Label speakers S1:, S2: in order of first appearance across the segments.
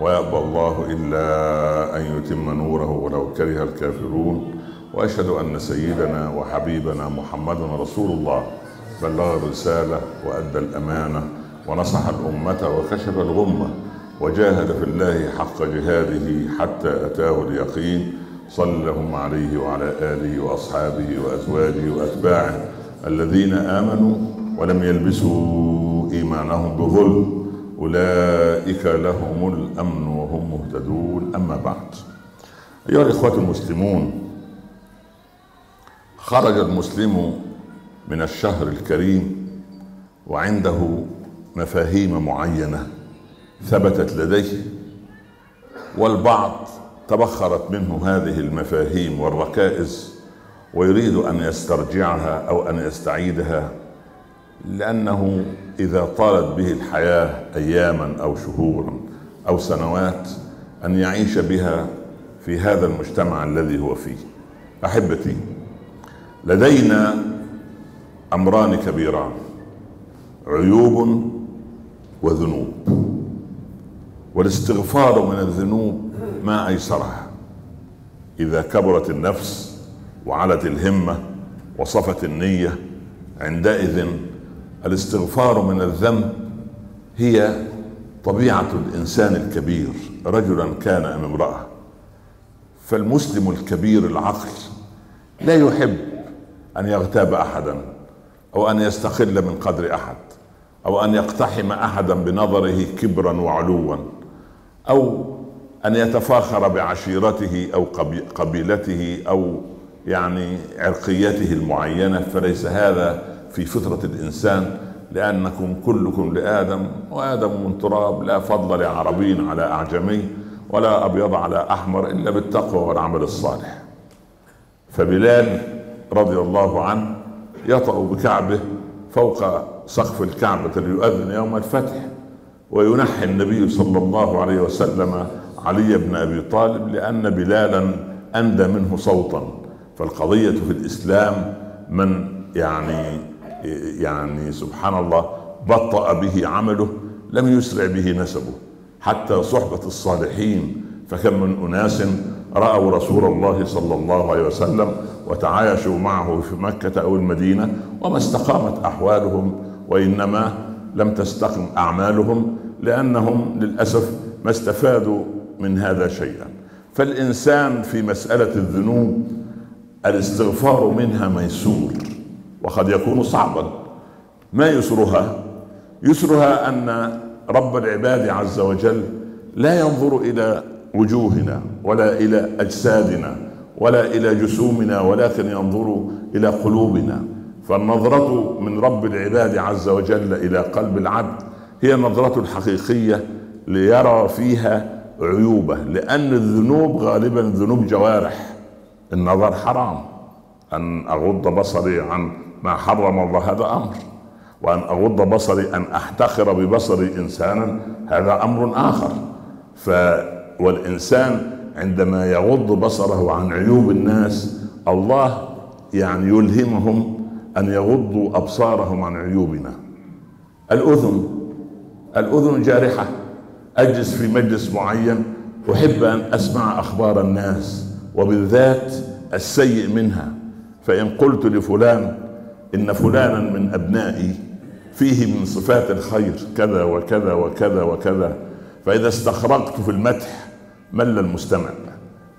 S1: ويأبى الله إلا أن يتم نوره ولو كره الكافرون وأشهد أن سيدنا وحبيبنا محمد رسول الله. بلغ الرسالة وأدى الأمانة ونصح الأمة وكشف الغمة وجاهد في الله حق جهاده حتى أتاه اليقين. صلى اللهم عليه وعلى آله وأصحابه وأزواجه وأتباعه الذين آمنوا ولم يلبسوا إيمانهم بظلم. أولئك لهم الأمن وهم مهتدون. أما بعد أيها الإخوة المسلمون خرج المسلم من الشهر الكريم وعنده مفاهيم معينة ثبتت لديه والبعض تبخرت منه هذه المفاهيم والركائز ويريد أن يسترجعها أو أن يستعيدها لأنه إذا طالت به الحياة أياما أو شهورا أو سنوات أن يعيش بها في هذا المجتمع الذي هو فيه. أحبتي لدينا أمران كبيران عيوب وذنوب. والاستغفار من الذنوب ما أيسرها. إذا كبرت النفس وعلت الهمة وصفت النية عندئذ الاستغفار من الذنب هي طبيعة الإنسان الكبير رجلا كان أم امرأة. فالمسلم الكبير العقل لا يحب أن يغتاب أحدا أو أن يستقل من قدر أحد أو أن يقتحم أحدا بنظره كبرا وعلوا أو أن يتفاخر بعشيرته أو قبيلته أو يعني عرقيته المعينة. فليس هذا في فطرة الإنسان لأنكم كلكم لآدم وآدم من تراب لا فضل لعربي على أعجمي ولا أبيض على أحمر إلا بالتقوى والعمل الصالح. فبلال رضي الله عنه يطأ بكعبه فوق سقف الكعبة ليؤذن يوم الفتح وينحي النبي صلى الله عليه وسلم علي بن أبي طالب لأن بلالا أندى منه صوتا. فالقضية في الإسلام من يعني يعني سبحان الله بطأ به عمله لم يسرع به نسبه. حتى صحبة الصالحين فكم من أناس رأوا رسول الله صلى الله عليه وسلم وتعايشوا معه في مكة أو المدينة وما استقامت أحوالهم وإنما لم تستقم أعمالهم لأنهم للأسف ما استفادوا من هذا شيئا. فالإنسان في مسألة الذنوب الاستغفار منها ميسور. وقد يكون صعبا. ما يسرها؟ يسرها أن رب العباد عز وجل لا ينظر إلى وجوهنا ولا إلى أجسادنا ولا إلى جسومنا ولكن ينظر إلى قلوبنا. فالنظرة من رب العباد عز وجل إلى قلب العبد هي النظرة الحقيقية ليرى فيها عيوبه لأن الذنوب غالبا ذنوب جوارح. النظر حرام. أن أغض بصري عن ما حرم الله هذا أمر. وأن أغض بصري أن احتقر ببصري إنسانا هذا أمر آخر. ف والإنسان عندما يغض بصره عن عيوب الناس الله يعني يلهمهم أن يغضوا أبصارهم عن عيوبنا. الأذن الأذن جارحة. أجلس في مجلس معين أحب أن أسمع أخبار الناس وبالذات السيء منها. فإن قلت لفلان إن فلانا من أبنائي فيه من صفات الخير كذا وكذا وكذا وكذا. فإذا استخرجت في المدح مل المستمع.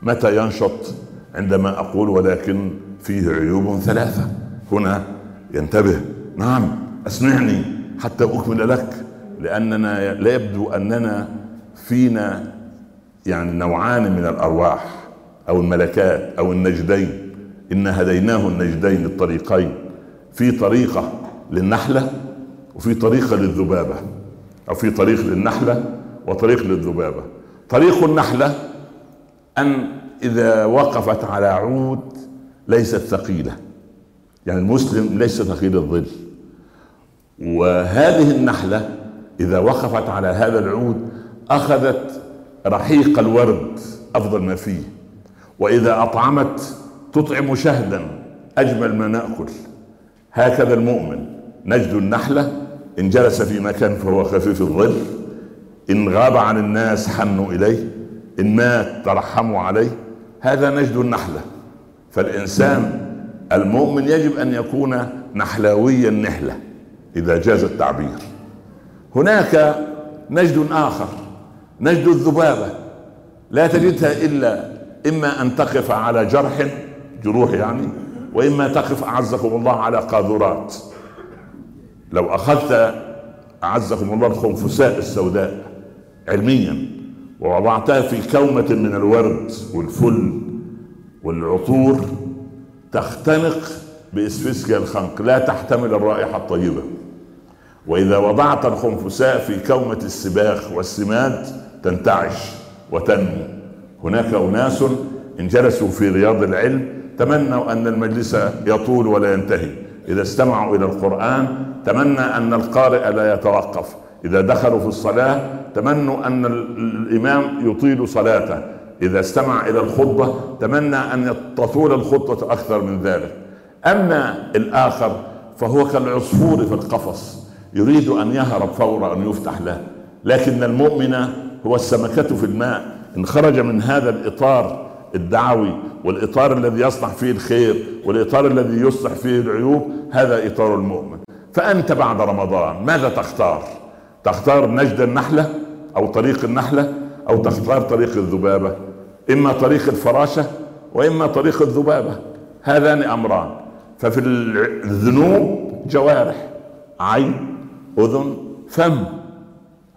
S1: متى ينشط؟ عندما أقول ولكن فيه عيوب ثلاثة. هنا ينتبه. نعم أسمعني حتى أكمل لك. لأننا لا يبدو أننا فينا يعني نوعان من الأرواح أو الملكات أو النجدين. إن هديناه النجدين الطريقين. في طريقة للنحلة وفي طريقة للذبابة. أو في طريق للنحلة وطريق للذبابة. طريق النحلة أن إذا وقفت على عود ليست ثقيلة. يعني المسلم ليس ثقيل الظل. وهذه النحلة إذا وقفت على هذا العود أخذت رحيق الورد أفضل ما فيه. وإذا أطعمت تطعم شهدا أجمل ما نأكل. هكذا المؤمن. نجد النحلة إن جلس في مكان فهو خفيف الظل إن غاب عن الناس حنوا إليه إن مات ترحموا عليه هذا نجد النحلة. فالإنسان المؤمن يجب أن يكون نحلاوي النحلة إذا جاز التعبير. هناك نجد آخر نجد الذبابة. لا تجدها إلا إما أن تقف على جرح جروح يعني وإما تقف أعزكم الله على قاذورات. لو أخذت أعزكم الله الخنفساء السوداء علميا ووضعتها في كومة من الورد والفل والعطور تختنق بإسفسكيا الخنق لا تحتمل الرائحة الطيبة. وإذا وضعت الخنفساء في كومة السباخ والسماد تنتعش وتنمو. هناك أناس إن جلسوا في رياض العلم تمنوا أن المجلس يطول ولا ينتهي. إذا استمعوا إلى القرآن تمنى أن القارئ لا يتوقف. إذا دخلوا في الصلاة تمنوا أن الإمام يطيل صلاته. إذا استمع إلى الخطبة تمنى أن تطول الخطبة أكثر من ذلك. أما الآخر فهو كالعصفور في القفص. يريد أن يهرب فور أن يفتح له. لكن المؤمن هو السمكة في الماء. إن خرج من هذا الإطار الدعوي والإطار الذي يصنع فيه الخير والإطار الذي يصلح فيه العيوب هذا إطار المؤمن. فأنت بعد رمضان ماذا تختار؟ تختار نجد النحلة أو طريق النحلة أو تختار طريق الذبابة؟ إما طريق الفراشة وإما طريق الذبابة. هذان أمران. ففي الذنوب جوارح عين أذن فم.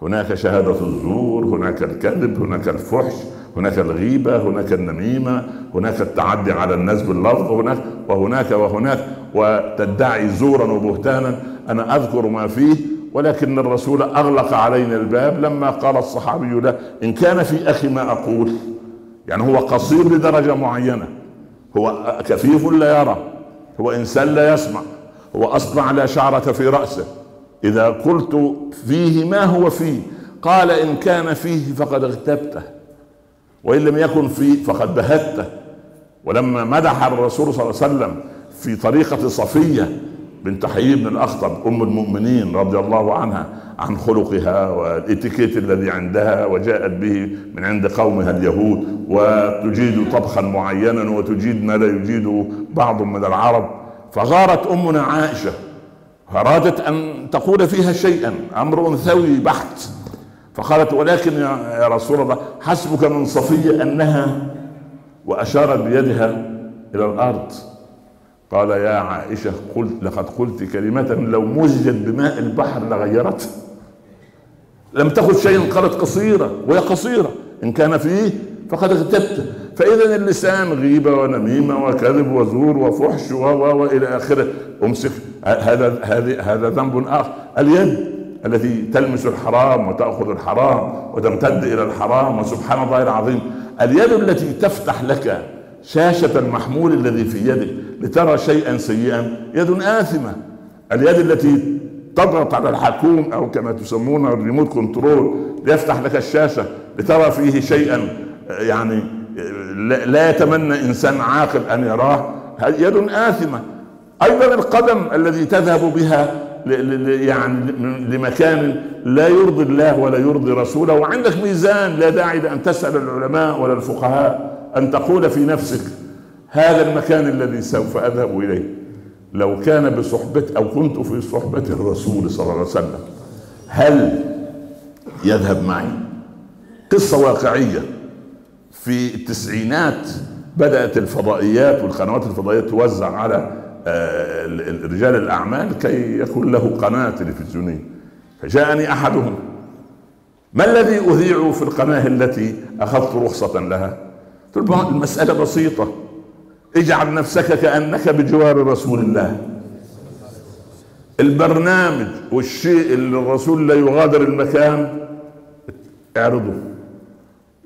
S1: هناك شهادة الزور هناك الكذب هناك الفحش هناك الغيبة هناك النميمة هناك التعدي على الناس باللفظ هناك وهناك وهناك وتدعي زورا وبهتانا. أنا أذكر ما فيه ولكن الرسول أغلق علينا الباب لما قال الصحابي له إن كان في أخي ما أقول. يعني هو قصير لدرجة معينة. هو كفيف لا يرى هو إنسان لا يسمع هو أصبع لا شعرة في رأسه. إذا قلت فيه ما هو فيه قال إن كان فيه فقد اغتبته. وإن لم يكن فيه فقد بهته ولما مدح الرسول صلى الله عليه وسلم في طريقة صفية بنت حيي بن الأخطب أم المؤمنين رضي الله عنها عن خلقها والإتيكيت الذي عندها وجاءت به من عند قومها اليهود وتجيد طبخا معينا وتجيد ما لا يجيده بعض من العرب. فغارت أمنا عائشة أرادت أن تقول فيها شيئا أمر أنثوي بحت. فقالت ولكن يا رسول الله حسبك من صفية أنها وأشارت بيدها إلى الأرض. قال يا عائشة قلت لقد قلت كلمة لو مزجت بماء البحر لغيرته. لم تقل شيئا قالت قصيرة وهي قصيرة إن كان فيه فقد اغتبت. فإذا اللسان غيبة ونميمة وكذب وزور وفحش و وإلى آخره. أمسك هذا هذا هذا ذنب آخر. اليد التي تلمس الحرام وتأخذ الحرام وتمتد إلى الحرام وسبحان الله العظيم. اليد التي تفتح لك شاشة المحمول الذي في يدك لترى شيئا سيئا يد آثمة. اليد التي تضغط على الحكوم أو كما تسمون الريموت كنترول ليفتح لك الشاشة لترى فيه شيئا يعني لا يتمنى إنسان عاقل أن يراه. يد آثمة. أيضا القدم الذي تذهب بها يعني لمكان لا يرضي الله ولا يرضي رسوله وعندك ميزان لا داعي لأن تسأل العلماء ولا الفقهاء أن تقول في نفسك هذا المكان الذي سوف أذهب إليه. لو كان بصحبة أو كنت في صحبة الرسول صلى الله عليه وسلم هل يذهب معي؟ قصة واقعية. في التسعينات بدأت الفضائيات والقنوات الفضائية توزع على رجال الأعمال كي يكون له قناة تلفزيونية. فجاءني أحدهم ما الذي أذيع في القناة التي أخذت رخصة لها؟ قلت له المسألة بسيطة. اجعل نفسك كأنك بجوار رسول الله. البرنامج والشيء اللي الرسول لا يغادر المكان اعرضه.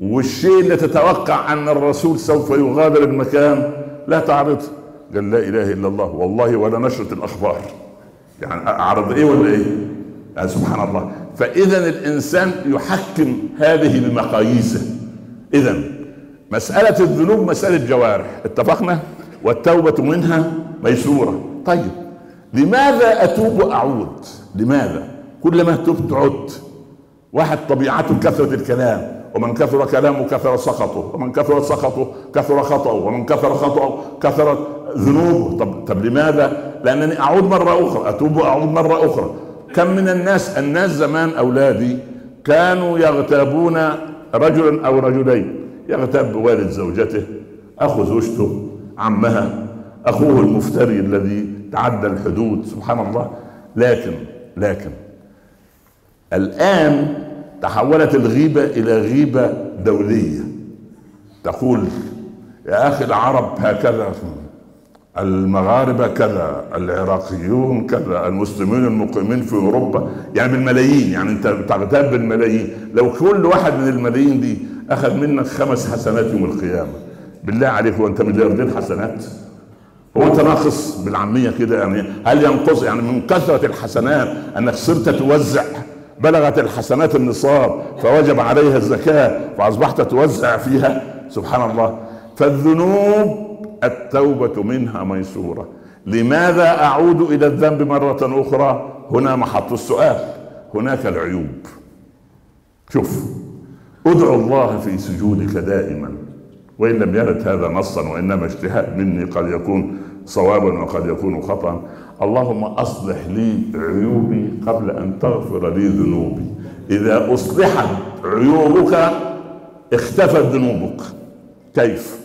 S1: والشيء اللي تتوقع أن الرسول سوف يغادر المكان لا تعرضه. قال لا إله إلا الله. والله ولا نشرة الأخبار. يعني أعرض إيه ولا إيه؟ يعني سبحان الله. فاذا الإنسان يحكم هذه بمقاييسه اذا مسألة الذنوب مسألة جوارح. اتفقنا؟ والتوبة منها ميسورة. طيب لماذا أتوب اعود لماذا؟ كلما تبت عدت. واحد طبيعته كثرة الكلام. ومن كثر كلامه كثر سخطه. ومن كثر سخطه كثر خطأه. ومن كثر خطأه كثرت ذنوبه. طب, طب لماذا؟ لأنني أعود مرة أخرى أتوب وأعود مرة أخرى. كم من الناس الناس زمان أولادي كانوا يغتابون رجلا أو رجلين. يغتاب بوالد زوجته أخو زوجته عمها أخوه المفتري الذي تعدى الحدود سبحان الله. لكن لكن الآن تحولت الغيبة إلى غيبة دولية. تقول يا أخي العرب هكذا. المغاربة كذا العراقيون كذا المسلمين المقيمين في أوروبا. يعني بالملايين يعني أنت تغتاب بالملايين. لو كل واحد من الملايين دي أخذ منك خمس حسنات يوم القيامة. بالله عليك وأنت ملياردين حسنات؟ هو أنت ناقص بالعامية كده يعني؟ هل ينقص؟ يعني من كثرة الحسنات أنك صرت توزع بلغت الحسنات النصاب فوجب عليها الزكاة فأصبحت توزع فيها؟ سبحان الله. فالذنوب التوبة منها ميسورة. لماذا أعود إلى الذنب مرة أخرى؟ هنا محط السؤال. هناك العيوب. شوف ادعو الله في سجودك دائما. وإن لم يرد هذا نصا وإنما اجتهاد مني قد يكون صوابا وقد يكون خطأ. اللهم أصلح لي عيوبي قبل أن تغفر لي ذنوبي. إذا أصلحت عيوبك اختفت ذنوبك. كيف؟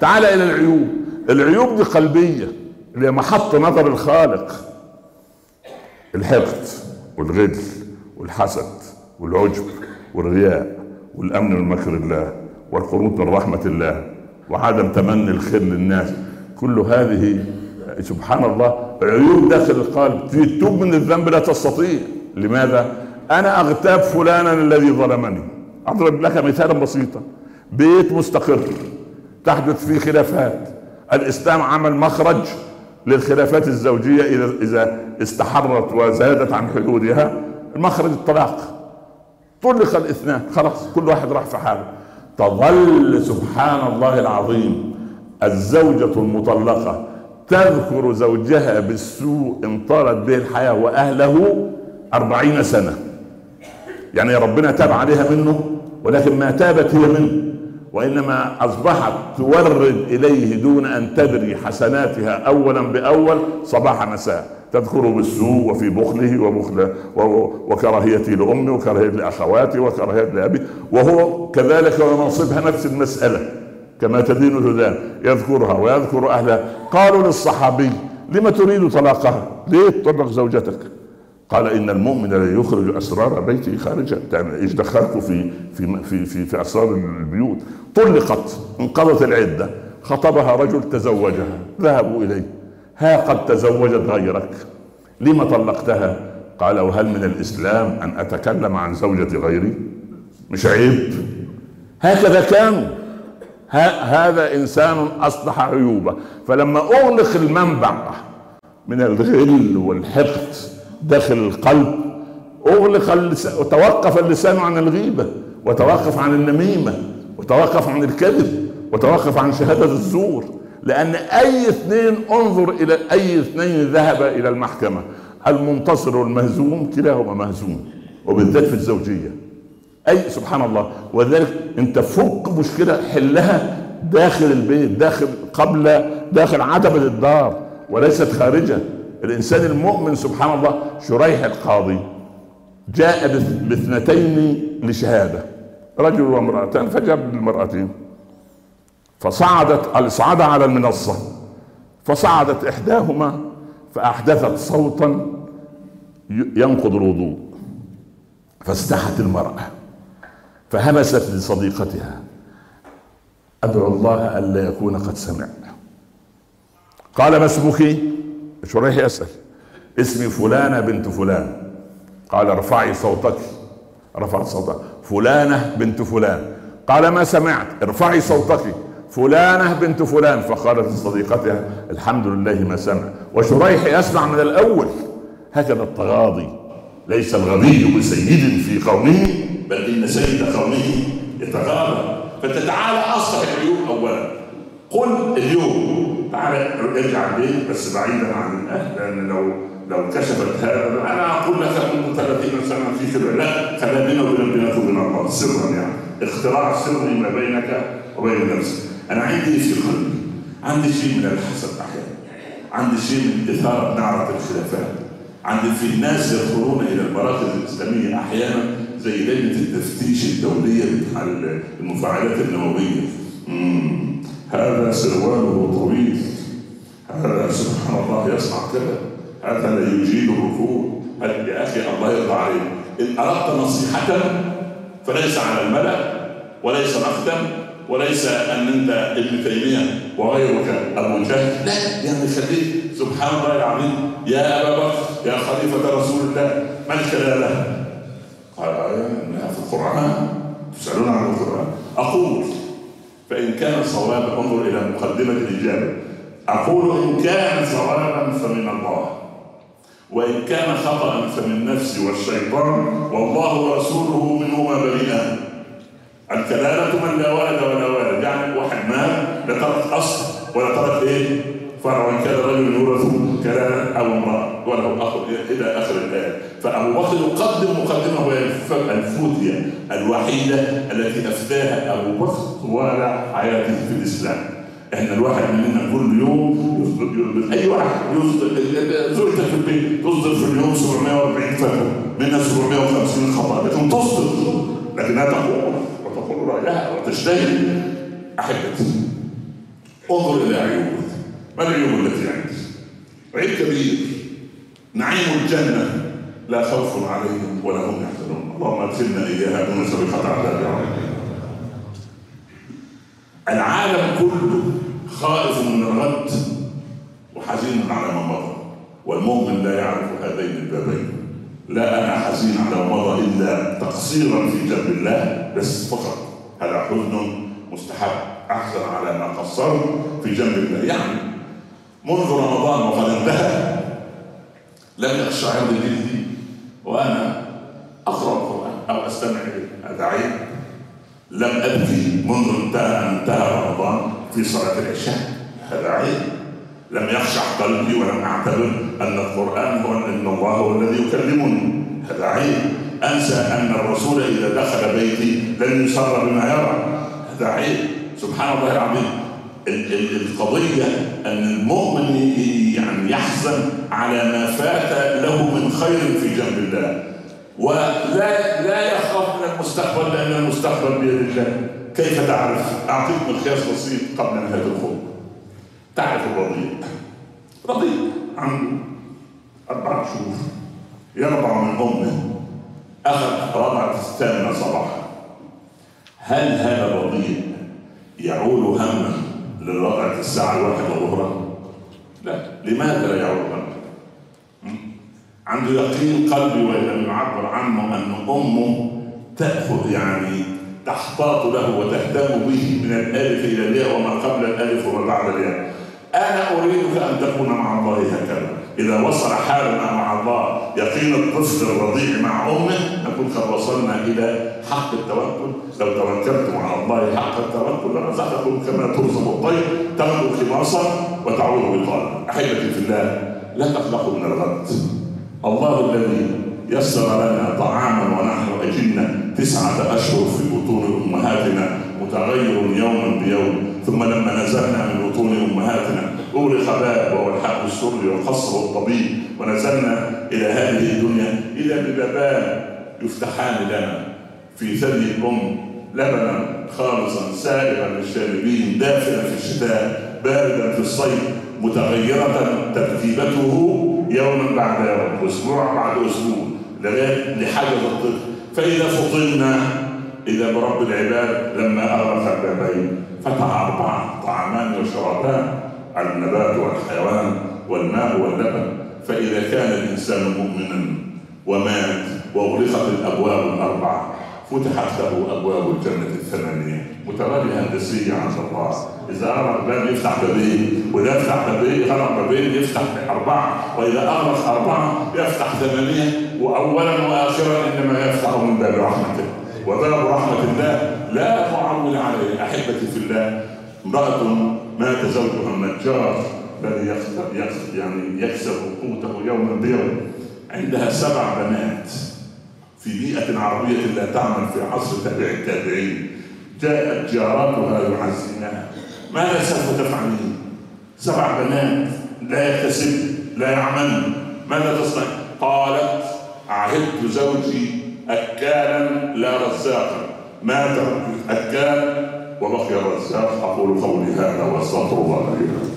S1: تعال إلى العيوب. العيوب دي قلبية اللي محط نظر الخالق. الحقد والغل والحسد والعجب والرياء والأمن من مكر الله والقنوط من رحمة الله وعدم تمني الخير للناس. كل هذه سبحان الله عيوب داخل القلب. تتوب من الذنب لا تستطيع. لماذا؟ أنا أغتاب فلانا الذي ظلمني. أضرب لك مثالا بسيطا. بيت مستقر. تحدث فيه خلافات. الإسلام عمل مخرج للخلافات الزوجية إذا إذا استحرت وزادت عن حدودها. مخرج الطلاق. طلق الاثنان. خلاص كل واحد راح في حاله. تظل سبحان الله العظيم الزوجة المطلقة تذكر زوجها بالسوء إن طالت به الحياة وأهله أربعين سنة. يعني ربنا تاب عليها منه ولكن ما تابت هي منه. وإنما أصبحت تورد إليه دون أن تدري حسناتها أولا بأول صباح مساء. تذكره بالسوء وفي بخله وبخل وكراهيته لأمه وكراهيته لأخواته وكراهيته لأبيه. وهو كذلك ومنصبها نفس المسألة كما تدين تدان يذكرها ويذكر أهلها. قالوا للصحابي لما تريد طلاقها؟ ليه تطلق زوجتك؟ قال إن المؤمن لا يخرج أسرار بيته خارجا. إيش دخلكم في في في في, في أسرار البيوت؟ طلقت انقضت العدة خطبها رجل تزوجها. ذهبوا إليه. ها قد تزوجت غيرك؟ لما طلقتها؟ قال وهل من الإسلام أن أتكلم عن زوجة غيري؟ مش عيب. هكذا كانوا. هذا إنسان أصلح عيوبه. فلما أغلق المنبع من الغل والحقد داخل القلب. أغلق اللسان وتوقف اللسان عن الغيبة وتوقف عن النميمة وتوقف عن الكذب وتوقف عن شهادة الزور. لأن أي اثنين انظر إلى أي اثنين ذهب إلى المحكمة. المنتصر والمهزوم كلاهما مهزوم وبالذات في الزوجية. أي سبحان الله. ولذلك أنت فك مشكلة حلها داخل البيت داخل قبل داخل عتبه الدار وليست خارجة. الإنسان المؤمن سبحان الله شريح القاضي جاء باثنتين لشهادة رجل وامرأتان فجاب المرأتين فصعدت صعد على المنصة فصعدت إحداهما فأحدثت صوتا ينقض الوضوء فاستحت المرأة فهمست لصديقتها أدعو الله ألا يكون قد سمع. قال ما اسمك؟ شريح يسال اسمي فلانة بنت فلان. قال ارفعي صوتك. رفعت صوتها فلانة بنت فلان. قال ما سمعت؟ ارفعي صوتك. فلانة بنت فلان. فقالت لصديقتها الحمد لله ما سمع. وشريح يسمع من الأول. هكذا التغاضي. ليس الغبي بسيد في قومه بل إن سيد قومه يتغاضى. فتتعالى أصلح العيوب أولا. قل اليوم تعالى ارجع البيت بس بعيدا عن الأهل لأن لو لو كشفت هذا أنا أقول لك منذ 30 سنة في كذا لا خلينا وبين بينك وبين الله سرا يعني. اختراع سري ما بينك وبين نفسك. أنا عندي في قلبي عندي شيء من الحسد أحيانا. عندي شيء من إثارة نعرة الخلافات. عندي في الناس يدخلون إلى المراكز الإسلامية أحيانا زي لجنة التفتيش الدولية بتاع المفاعلات النووية. هذا سرواله طويل. هذا سبحان الله يصنع كذا. هذا لا يجيد الركوع. يا أخي الله يرضى عليك. إن أردت نصيحة فليس على الملأ وليس مختم وليس أن أنت ابن تيمية وغيرك جهل لا يعني خليك سبحان الله العظيم. يا أبا بكر يا خليفة رسول الله ما الكلاله؟ قال انها في القرآن. تسألون عن القرآن. أقول فإن كان صوابا انظر إلى مقدمة الإجابة. أقول إن كان صوابا فمن الله وإن كان خطأ فمن نفسي والشيطان والله ورسوله منهما بريئان الكلالة من لا ولد ولا والد يعني واحد مات لا ترك أصل ولا ترك إيه؟ فرع وإن كان رجل يورث كلالة أو امرأة وله أخ إلى آخر الآية. فأبو بكر يقدم مقدمة وهي الفوتية الوحيدة التي أفداها أبو بكر طوال حياته في الإسلام. إحنا الواحد مننا كل يوم يصدر أي واحد يصدر زوجتك في البيت تصدر في اليوم 740 فتوى. منها 750 خطأ. لكن تصدر لكنها تقول. وتقول رأيها وتجتهد أحبتي انظر إلى عيوبك ما العيوب التي عندك؟ عيب كبير. نعيم الجنة. لا خوف عليهم ولا هم يحزنون. اللهم أدخلنا دون سابقه عذاب العالم كله خائف من الرد وحزين على ما مضى. والمؤمن لا يعرف هذين البابين. لا أنا حزين على ما مضى إلا تقصيرا في جنب الله بس فقط. هذا حزن مستحب. أحزن على ما قصرت في جنب الله. يعني منذ رمضان وقد انتهى لم يقشعر جلدي وأنا أقرأ القرآن أو أستمع اليه هذا عيب لم أبكي منذ انتهى أن انتهى رمضان في صلاة العشاء. هذا عيب. لم يخشع قلبي ولم اعتبر أن القرآن هو أن الله هو الذي يكلمني. هذا عيب. أنسى أن الرسول إذا دخل بيتي لن يسر بما يرى. هذا عيب. سبحان الله العظيم. القضية أن المؤمن يعني يحزن على ما فات له من خير في جنب الله. ولا لا يخاف من المستقبل لأن المستقبل بيد الله. كيف تعرف؟ أعطيك مقياس بسيط قبل نهايه الخطبه تعرف الرضيع رضيع عنده أربع شهور. يرضع من امه أخذ رضعه الثامنه صباحا. هل هذا الرضيع يعول هما للرضعه الساعة الواحدة ظهرا؟ لا لماذا لا يعول هما؟ عنده يقين قلبي وان لم يعبر عنه أن أمه تأخذ يعني تحتاط له وتهتم به من الألف إلى الياء وما قبل الألف وما بعد الياء. أنا أريدك أن تكون مع الله هكذا، إذا وصل حالنا مع الله يقين الطفل الرضيع مع أمه نكون قد وصلنا إلى حق التوكل، لو توكلتم على الله حق التوكل لرزقكم كما ترزق الطير تغدو خماصا وتعود بطانا. أحبتي في الله لا تقلقوا من الغد. الله الذي يسر لنا طعاما ونحن أجلنا تسعة أشهر في بطون أمهاتنا متغير يوما بيوم ثم لما نزلنا من بطون أمهاتنا أغلق باب وهو الحق السر والقصر والطبيب. ونزلنا إلى هذه الدنيا إذا ببابان يفتحان لنا. في ثدي الأم لبنا خالصا سائغا للشاربين دافئا في الشتاء باردا في الصيف متغيرة ترتيبته يوما بعد يوم أسبوع بعد أسبوع لغاية لحاجة الطفل فإذا فطنا إذا برب العباد لما اغلق البابين فتح أربعة طعامان وشرابان النبات والحيوان والماء واللبن فإذا كان الإنسان مؤمنا ومات واغلقت الأبواب الأربعة فتحت له أبواب الجنة الثمانية. مترابيه هندسيه عند الله. إذا اغلق باب يفتح بابين وإذا يفتح بابين يغلق بابين يفتح اربعه وإذا اغلق أربعة يفتح ثمانية. واولا واخرا إنما يفتح من باب رحمته. وباب رحمة الله لا معول عليه. أحبتي في الله امرأة مات زوجها النجار يكسب يعني يكسب قوته يوما بيوم. عندها سبع بنات. في بيئة عربية لا تعمل في عصر تابع التابعين. جاءت جاراتها يعزينها. ماذا سوف تفعلين؟ سبع بنات. لا يكتسب لا يعمل. ماذا تصنع؟ قالت عهدت زوجي أكالا لا رزاقا. مات أكال وبقي الرزاق أقول قولي هذا وأستغفر الله لي